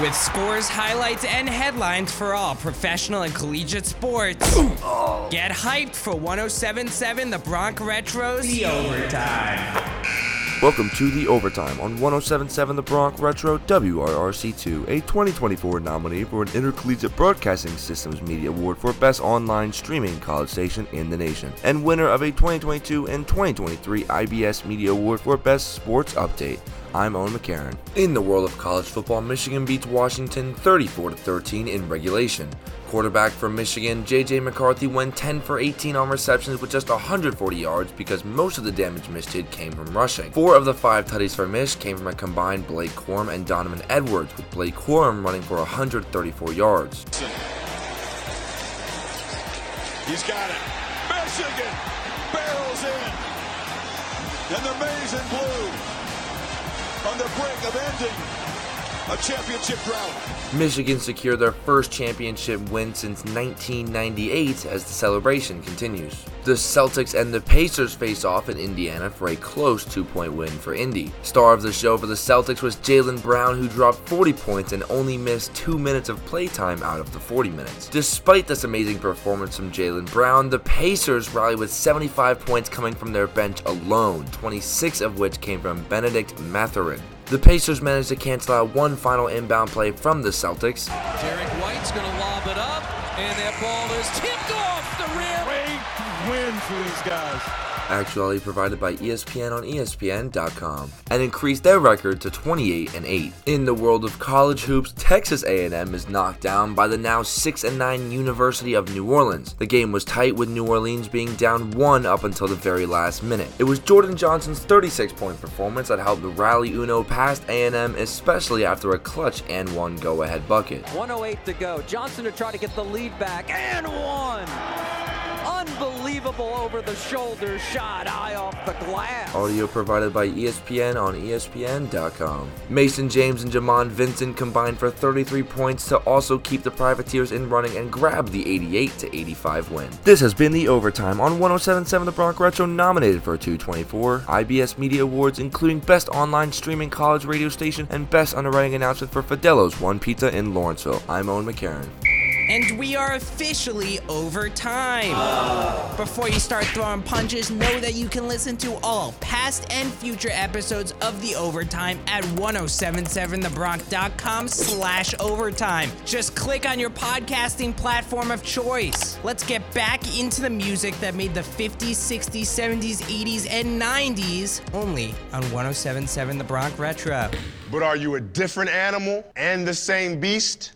With scores, highlights, and headlines for all professional and collegiate sports. Get hyped for 1077 The Bronx Retros The Overtime. Welcome to the Overtime on 1077 The Bronx Retro WRRC2, a 2024 nominee for an Intercollegiate Broadcasting Systems Media Award for Best Online Streaming College Station in the Nation, and winner of a 2022 and 2023 IBS Media Award for Best Sports Update. I'm Owen McCarron. In the world of college football, Michigan beats Washington 34 13 in regulation. Quarterback for Michigan, JJ McCarthy went 10 for 18 on receptions with just 140 yards because most of the damage Mish did came from rushing. Four of the five tutties for Mish came from a combined Blake Corum and Donovan Edwards, with Blake Corum running for 134 yards. He's got it. Michigan barrels in. And the maize and blue on the brink of ending a championship. Michigan secured their first championship win since 1998 as the celebration continues. The Celtics and the Pacers face off in Indiana for a close two point win for Indy. Star of the show for the Celtics was Jaylen Brown, who dropped 40 points and only missed two minutes of playtime out of the 40 minutes. Despite this amazing performance from Jaylen Brown, the Pacers rallied with 75 points coming from their bench alone, 26 of which came from Bennedict Mathurin. The Pacers managed to cancel out one final inbound play from the Celtics. Derrick White's going to lob it up, and that ball is tipped off the rim. Great win for these guys actuality provided by ESPN on ESPN.com, and increased their record to 28 and 8. In the world of college hoops, Texas A&M is knocked down by the now 6 and 9 University of New Orleans. The game was tight with New Orleans being down 1 up until the very last minute. It was Jordan Johnson's 36-point performance that helped rally UNO past A&M, especially after a clutch and one go-ahead bucket. 108 to go. Johnson to try to get the lead back and. Unbelievable over the shoulder shot, eye off the glass. Audio provided by ESPN on ESPN.com. Mason James and Jamon Vincent combined for 33 points to also keep the Privateers in running and grab the 88 to 85 win. This has been the Overtime on 1077 The Bronx Retro, nominated for 224 IBS Media Awards, including Best Online Streaming College Radio Station and Best Underwriting Announcement for Fidelo's One Pizza in Lawrenceville. I'm Owen McCarron. And we are officially over time. Before you start throwing punches, know that you can listen to all past and future episodes of The Overtime at 1077thebronx.com slash overtime. Just click on your podcasting platform of choice. Let's get back into the music that made the 50s, 60s, 70s, 80s, and 90s only on 1077 The Bronx Retro. But are you a different animal and the same beast?